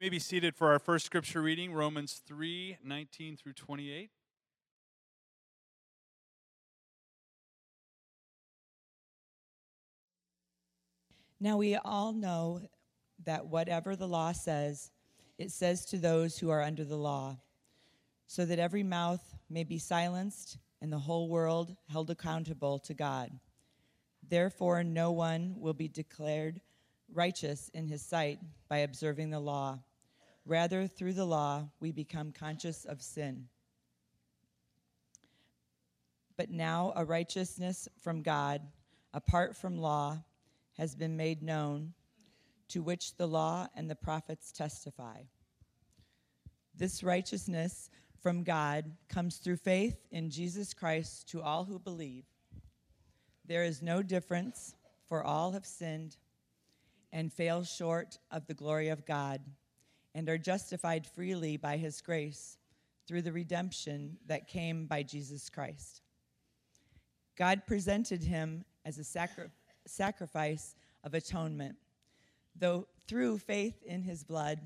may be seated for our first scripture reading, Romans 3 19 through 28. Now we all know that whatever the law says, it says to those who are under the law, so that every mouth may be silenced and the whole world held accountable to God. Therefore, no one will be declared righteous in his sight by observing the law. Rather, through the law, we become conscious of sin. But now a righteousness from God, apart from law, has been made known, to which the law and the prophets testify. This righteousness from God comes through faith in Jesus Christ to all who believe. There is no difference, for all have sinned and fail short of the glory of God and are justified freely by his grace through the redemption that came by Jesus Christ. God presented him as a sacri- sacrifice of atonement. Though through faith in his blood,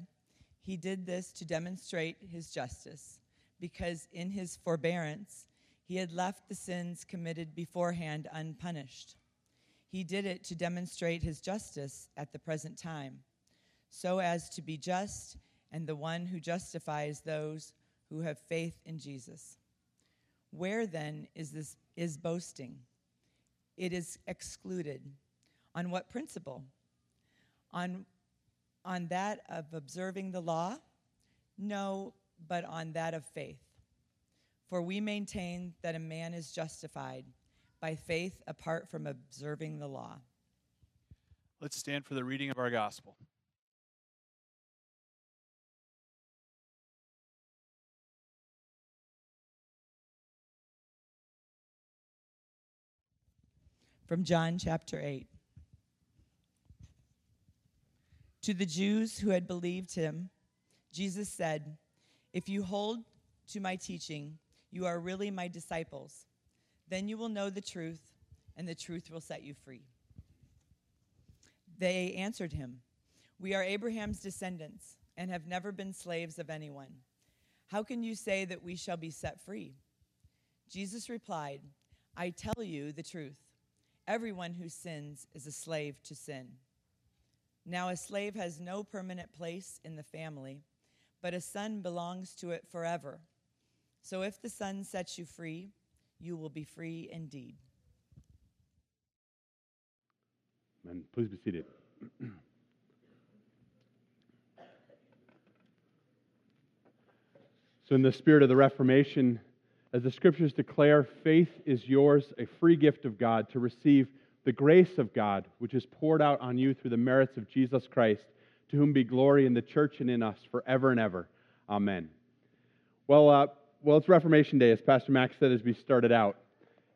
he did this to demonstrate his justice, because in his forbearance, he had left the sins committed beforehand unpunished. He did it to demonstrate his justice at the present time, so as to be just and the one who justifies those who have faith in Jesus. Where then is this is boasting? It is excluded. On what principle? On on that of observing the law? No, but on that of faith. For we maintain that a man is justified by faith apart from observing the law. Let's stand for the reading of our gospel. From John chapter 8. To the Jews who had believed him, Jesus said, If you hold to my teaching, you are really my disciples. Then you will know the truth, and the truth will set you free. They answered him, We are Abraham's descendants and have never been slaves of anyone. How can you say that we shall be set free? Jesus replied, I tell you the truth. Everyone who sins is a slave to sin. Now, a slave has no permanent place in the family, but a son belongs to it forever. So if the son sets you free, you will be free indeed. And please be seated. so, in the spirit of the Reformation, as the scriptures declare, faith is yours, a free gift of God, to receive the grace of God, which is poured out on you through the merits of Jesus Christ, to whom be glory in the church and in us forever and ever. Amen. Well, uh, well, it's Reformation Day, as Pastor Max said as we started out.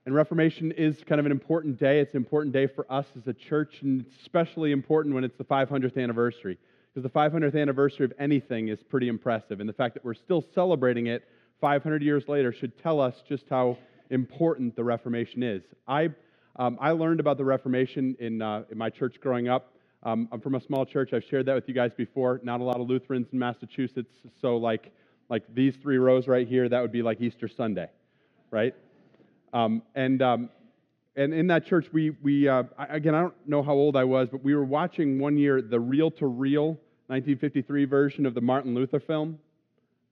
And Reformation is kind of an important day. It's an important day for us as a church, and it's especially important when it's the 500th anniversary. Because the 500th anniversary of anything is pretty impressive. And the fact that we're still celebrating it 500 years later should tell us just how important the Reformation is. I, um, I learned about the Reformation in, uh, in my church growing up. Um, I'm from a small church. I've shared that with you guys before. Not a lot of Lutherans in Massachusetts. So, like, like these three rows right here, that would be like Easter Sunday, right? Um, and, um, and in that church, we, we uh, again, I don't know how old I was, but we were watching one year the reel to reel 1953 version of the Martin Luther film,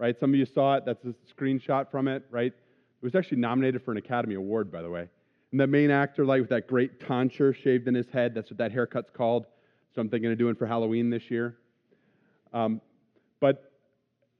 right? Some of you saw it. That's a screenshot from it, right? It was actually nominated for an Academy Award, by the way. And the main actor, like with that great tonsure shaved in his head, that's what that haircut's called. So I'm thinking of doing for Halloween this year. Um, but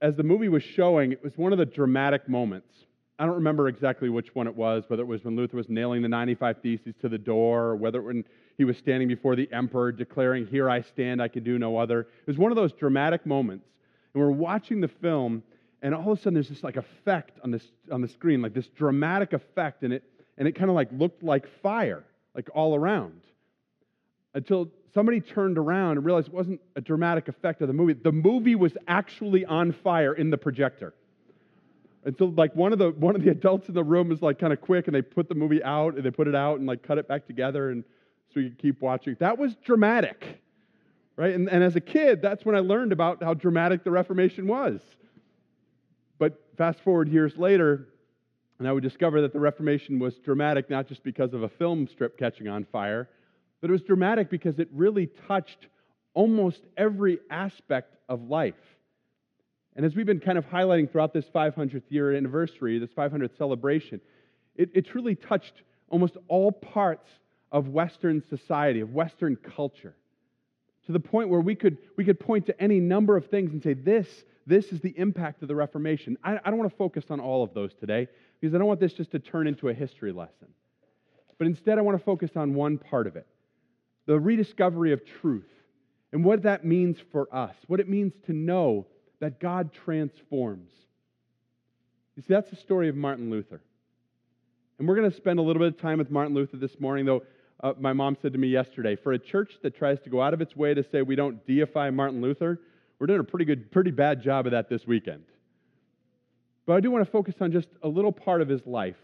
as the movie was showing, it was one of the dramatic moments. I don't remember exactly which one it was, whether it was when Luther was nailing the 95 Theses to the door, or whether when he was standing before the emperor declaring, Here I stand, I can do no other. It was one of those dramatic moments. And we're watching the film, and all of a sudden there's this like effect on, this, on the screen, like this dramatic effect, and it, and it kind of like looked like fire, like all around. Until somebody turned around and realized it wasn't a dramatic effect of the movie. The movie was actually on fire in the projector. And so like one of the one of the adults in the room was like kind of quick and they put the movie out and they put it out and like cut it back together and so you could keep watching. That was dramatic. Right? And, and as a kid, that's when I learned about how dramatic the Reformation was. But fast forward years later, and I would discover that the Reformation was dramatic not just because of a film strip catching on fire, but it was dramatic because it really touched almost every aspect of life. And as we've been kind of highlighting throughout this 500th year anniversary, this 500th celebration, it, it truly touched almost all parts of Western society, of Western culture, to the point where we could, we could point to any number of things and say, this, this is the impact of the Reformation. I, I don't want to focus on all of those today because I don't want this just to turn into a history lesson. But instead, I want to focus on one part of it the rediscovery of truth and what that means for us, what it means to know that God transforms. You see, that's the story of Martin Luther. And we're going to spend a little bit of time with Martin Luther this morning, though uh, my mom said to me yesterday for a church that tries to go out of its way to say we don't deify Martin Luther, we're doing a pretty good, pretty bad job of that this weekend. But I do want to focus on just a little part of his life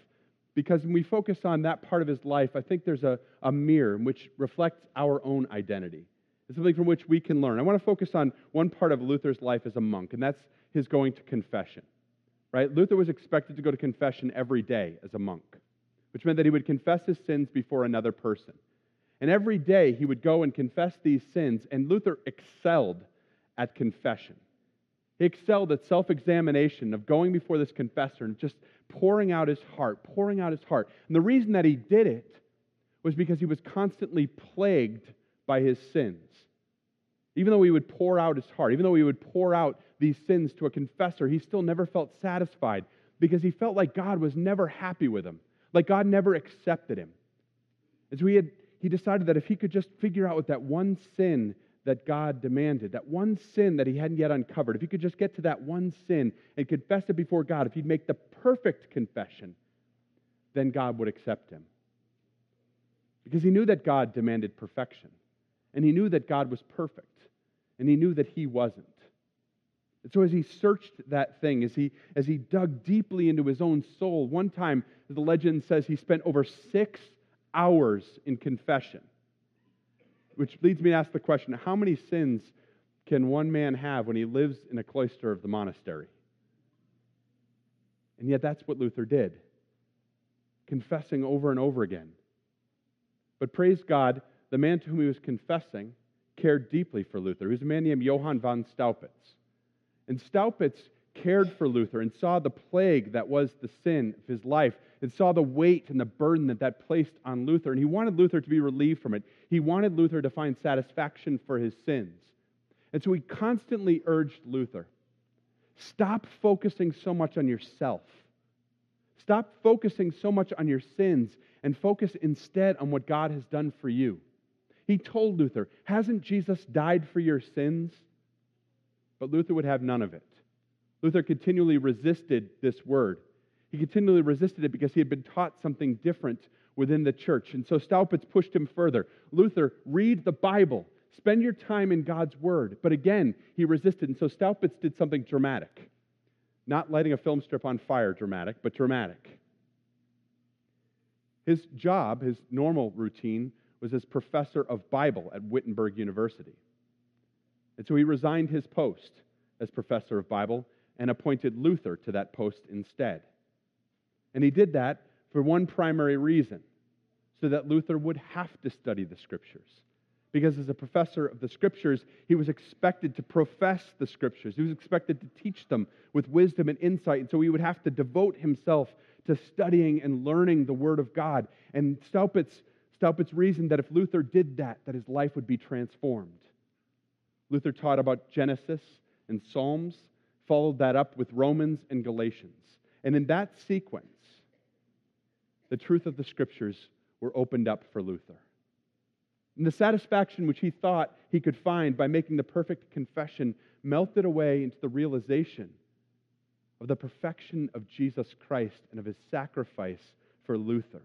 because when we focus on that part of his life, I think there's a, a mirror which reflects our own identity. It's something from which we can learn. I want to focus on one part of Luther's life as a monk, and that's his going to confession. Right? Luther was expected to go to confession every day as a monk, which meant that he would confess his sins before another person. And every day he would go and confess these sins, and Luther excelled at confession. He excelled at self examination, of going before this confessor and just pouring out his heart, pouring out his heart. And the reason that he did it was because he was constantly plagued by his sins. Even though he would pour out his heart, even though he would pour out these sins to a confessor, he still never felt satisfied because he felt like God was never happy with him, like God never accepted him. And so he, had, he decided that if he could just figure out what that one sin that God demanded, that one sin that he hadn't yet uncovered, if he could just get to that one sin and confess it before God, if he'd make the perfect confession, then God would accept him. Because he knew that God demanded perfection, and he knew that God was perfect, and he knew that he wasn't. And so as he searched that thing, as he, as he dug deeply into his own soul, one time the legend says he spent over six hours in confession. Which leads me to ask the question how many sins can one man have when he lives in a cloister of the monastery? And yet, that's what Luther did, confessing over and over again. But praise God, the man to whom he was confessing cared deeply for Luther. He was a man named Johann von Staupitz. And Staupitz cared for Luther and saw the plague that was the sin of his life and saw the weight and the burden that that placed on Luther. And he wanted Luther to be relieved from it. He wanted Luther to find satisfaction for his sins. And so he constantly urged Luther stop focusing so much on yourself. Stop focusing so much on your sins and focus instead on what God has done for you. He told Luther, Hasn't Jesus died for your sins? But Luther would have none of it. Luther continually resisted this word. He continually resisted it because he had been taught something different within the church. And so Staupitz pushed him further. Luther, read the Bible. Spend your time in God's word. But again, he resisted. And so Staupitz did something dramatic. Not lighting a film strip on fire, dramatic, but dramatic. His job, his normal routine, was as professor of Bible at Wittenberg University. And so he resigned his post as professor of Bible and appointed Luther to that post instead. And he did that for one primary reason so that Luther would have to study the scriptures. Because as a professor of the scriptures, he was expected to profess the scriptures. He was expected to teach them with wisdom and insight. And so he would have to devote himself to studying and learning the word of God. And Staupitz, Staupitz reasoned that if Luther did that, that his life would be transformed. Luther taught about Genesis and Psalms, followed that up with Romans and Galatians. And in that sequence, the truth of the scriptures were opened up for Luther. And the satisfaction which he thought he could find by making the perfect confession melted away into the realization of the perfection of Jesus Christ and of his sacrifice for Luther.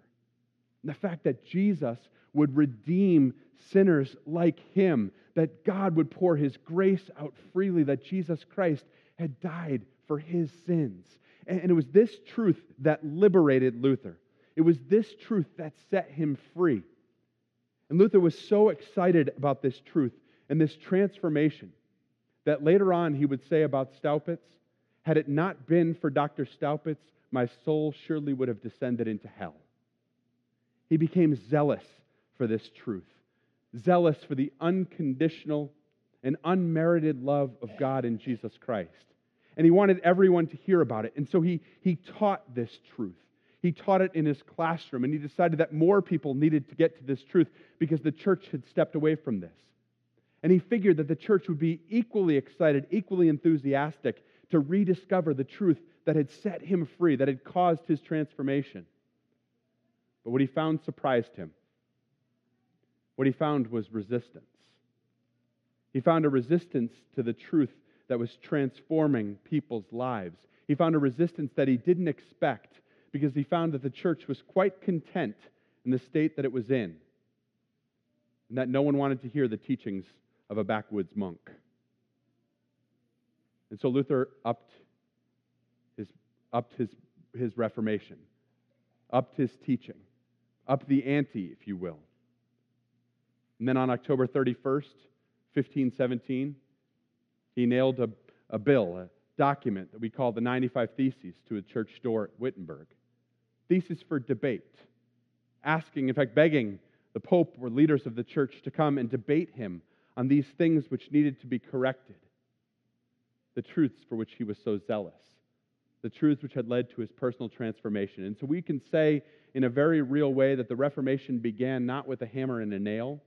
And the fact that Jesus would redeem sinners like him, that God would pour his grace out freely, that Jesus Christ had died for his sins. And it was this truth that liberated Luther. It was this truth that set him free. And Luther was so excited about this truth and this transformation that later on he would say about Staupitz had it not been for Dr. Staupitz, my soul surely would have descended into hell. He became zealous for this truth, zealous for the unconditional and unmerited love of God in Jesus Christ. And he wanted everyone to hear about it. And so he, he taught this truth. He taught it in his classroom, and he decided that more people needed to get to this truth because the church had stepped away from this. And he figured that the church would be equally excited, equally enthusiastic to rediscover the truth that had set him free, that had caused his transformation. But what he found surprised him. What he found was resistance. He found a resistance to the truth that was transforming people's lives. He found a resistance that he didn't expect because he found that the church was quite content in the state that it was in, and that no one wanted to hear the teachings of a backwoods monk. And so Luther upped his, upped his, his Reformation, upped his teaching, upped the ante, if you will. And then on October 31st, 1517, he nailed a, a bill, a document that we call the 95 Theses, to a church door at Wittenberg thesis for debate, asking, in fact, begging the Pope or leaders of the church to come and debate him on these things which needed to be corrected, the truths for which he was so zealous, the truths which had led to his personal transformation. And so we can say in a very real way that the Reformation began not with a hammer and a nail,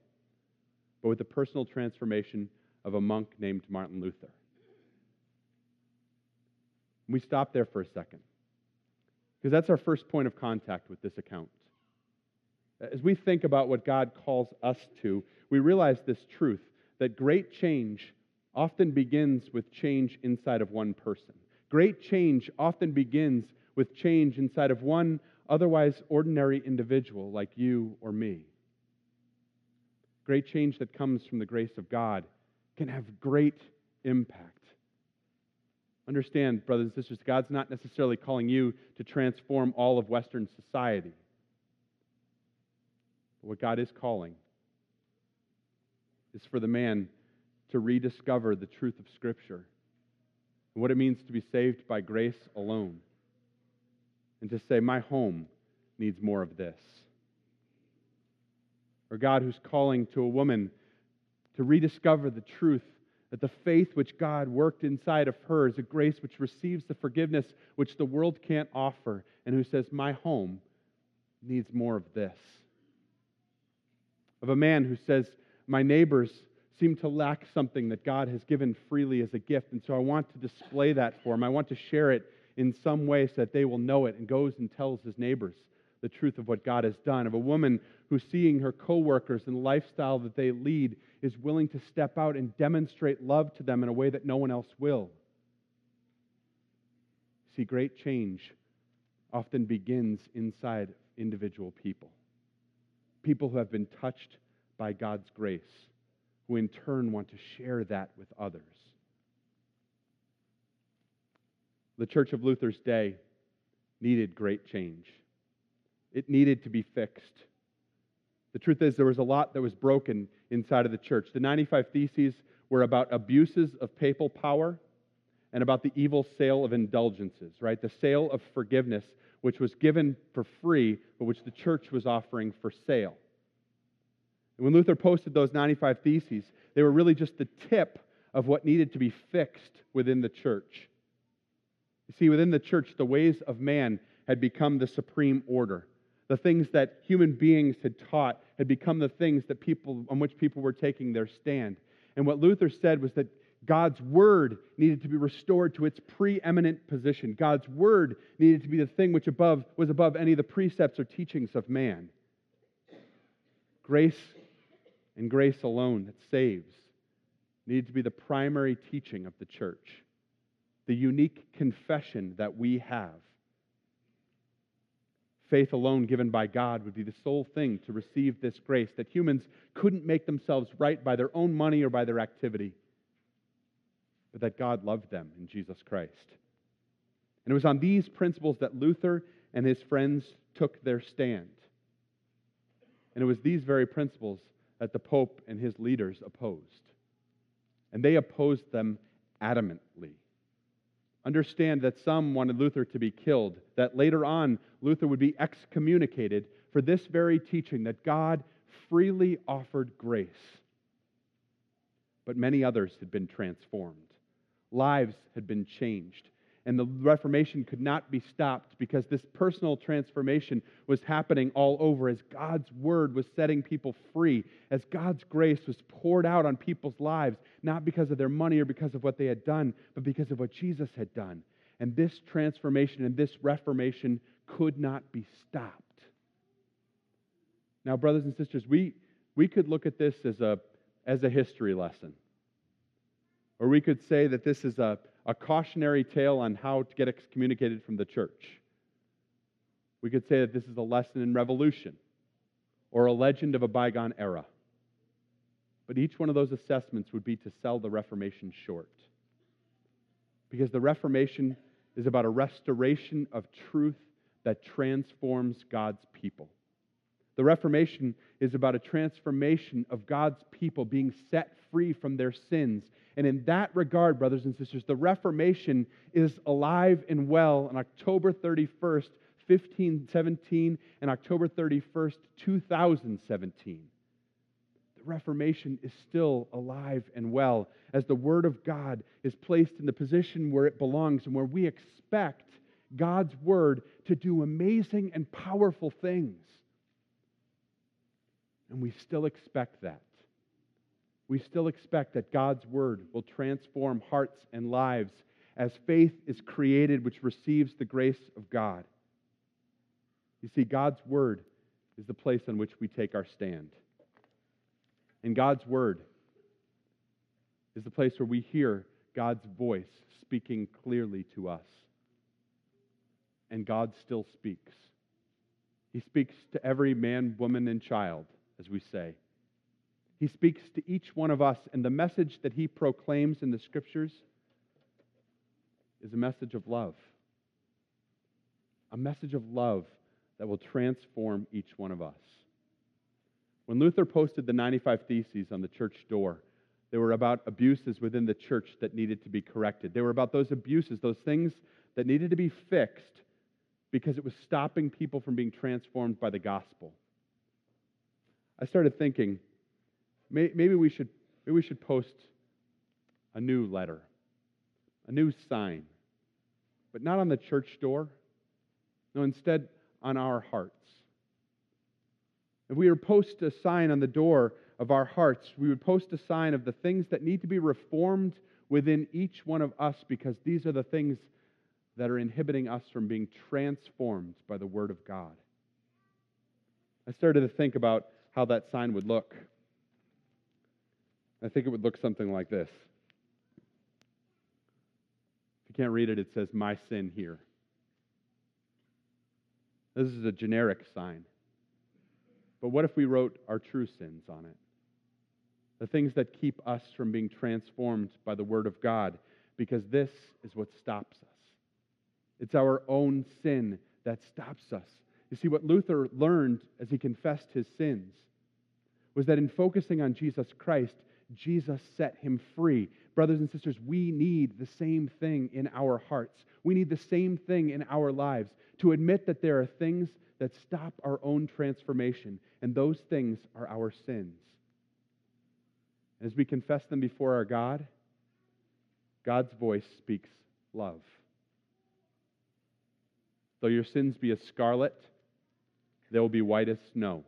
but with the personal transformation of a monk named Martin Luther. We stop there for a second. Because that's our first point of contact with this account. As we think about what God calls us to, we realize this truth that great change often begins with change inside of one person. Great change often begins with change inside of one otherwise ordinary individual like you or me. Great change that comes from the grace of God can have great impact. Understand, brothers and sisters, God's not necessarily calling you to transform all of Western society. But what God is calling is for the man to rediscover the truth of Scripture and what it means to be saved by grace alone. And to say, My home needs more of this. Or God who's calling to a woman to rediscover the truth that the faith which God worked inside of her is a grace which receives the forgiveness which the world can't offer, and who says, My home needs more of this. Of a man who says, My neighbors seem to lack something that God has given freely as a gift, and so I want to display that for them. I want to share it in some way so that they will know it, and goes and tells his neighbors the truth of what God has done. Of a woman who, seeing her coworkers and the lifestyle that they lead, is willing to step out and demonstrate love to them in a way that no one else will. See, great change often begins inside individual people. People who have been touched by God's grace, who in turn want to share that with others. The Church of Luther's day needed great change. It needed to be fixed. The truth is, there was a lot that was broken inside of the church. The 95 Theses were about abuses of papal power and about the evil sale of indulgences, right? The sale of forgiveness, which was given for free, but which the church was offering for sale. And when Luther posted those 95 Theses, they were really just the tip of what needed to be fixed within the church. You see, within the church, the ways of man had become the supreme order the things that human beings had taught had become the things that people on which people were taking their stand. And what Luther said was that God's word needed to be restored to its preeminent position. God's word needed to be the thing which above was above any of the precepts or teachings of man. Grace and grace alone that saves needed to be the primary teaching of the church. The unique confession that we have faith alone given by God would be the sole thing to receive this grace, that humans couldn't make themselves right by their own money or by their activity, but that God loved them in Jesus Christ. And it was on these principles that Luther and his friends took their stand. And it was these very principles that the Pope and his leaders opposed. and they opposed them adamantly. Understand that some wanted Luther to be killed, that later on Luther would be excommunicated for this very teaching that God freely offered grace. But many others had been transformed, lives had been changed and the Reformation could not be stopped because this personal transformation was happening all over as God's word was setting people free, as God's grace was poured out on people's lives, not because of their money or because of what they had done, but because of what Jesus had done. And this transformation and this reformation could not be stopped. Now, brothers and sisters, we, we could look at this as a, as a history lesson. Or we could say that this is a, a cautionary tale on how to get excommunicated from the church. We could say that this is a lesson in revolution or a legend of a bygone era. But each one of those assessments would be to sell the Reformation short. Because the Reformation is about a restoration of truth that transforms God's people. The Reformation is about a transformation of God's people being set free from their sins and in that regard, brothers and sisters, the Reformation is alive and well on October 31st, 1517, and October 31st, 2017. The Reformation is still alive and well as the Word of God is placed in the position where it belongs and where we expect God's Word to do amazing and powerful things. And we still expect that we still expect that God's word will transform hearts and lives as faith is created, which receives the grace of God. You see, God's word is the place on which we take our stand. And God's word is the place where we hear God's voice speaking clearly to us. And God still speaks. He speaks to every man, woman, and child, as we say. He speaks to each one of us, and the message that he proclaims in the scriptures is a message of love. A message of love that will transform each one of us. When Luther posted the 95 Theses on the church door, they were about abuses within the church that needed to be corrected. They were about those abuses, those things that needed to be fixed because it was stopping people from being transformed by the gospel. I started thinking, maybe we should maybe we should post a new letter, a new sign, but not on the church door. No, instead on our hearts. If we were to post a sign on the door of our hearts, we would post a sign of the things that need to be reformed within each one of us because these are the things that are inhibiting us from being transformed by the Word of God. I started to think about how that sign would look. I think it would look something like this. If you can't read it, it says, My sin here. This is a generic sign. But what if we wrote our true sins on it? The things that keep us from being transformed by the Word of God, because this is what stops us. It's our own sin that stops us. You see, what Luther learned as he confessed his sins was that in focusing on Jesus Christ, Jesus set him free. Brothers and sisters, we need the same thing in our hearts. We need the same thing in our lives to admit that there are things that stop our own transformation, and those things are our sins. As we confess them before our God, God's voice speaks love. Though your sins be as scarlet, they will be white as snow.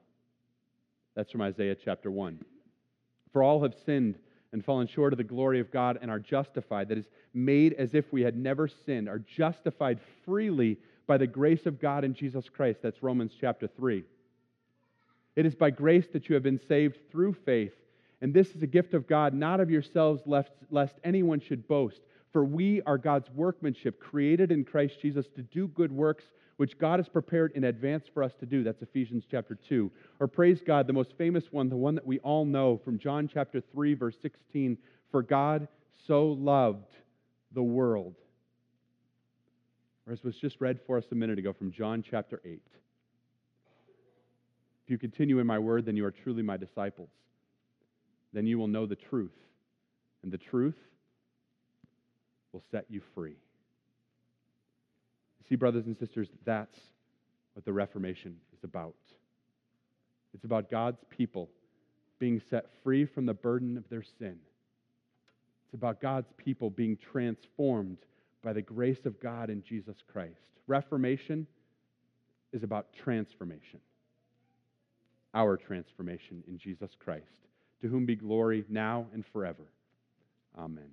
That's from Isaiah chapter 1. For all have sinned and fallen short of the glory of God and are justified, that is, made as if we had never sinned, are justified freely by the grace of God in Jesus Christ. That's Romans chapter 3. It is by grace that you have been saved through faith. And this is a gift of God, not of yourselves, lest, lest anyone should boast. For we are God's workmanship, created in Christ Jesus to do good works which God has prepared in advance for us to do. That's Ephesians chapter 2. Or praise God, the most famous one, the one that we all know from John chapter 3, verse 16. For God so loved the world. Or as was just read for us a minute ago from John chapter 8. If you continue in my word, then you are truly my disciples. Then you will know the truth, and the truth will set you free. See, brothers and sisters, that's what the Reformation is about. It's about God's people being set free from the burden of their sin. It's about God's people being transformed by the grace of God in Jesus Christ. Reformation is about transformation, our transformation in Jesus Christ, to whom be glory now and forever. Amen.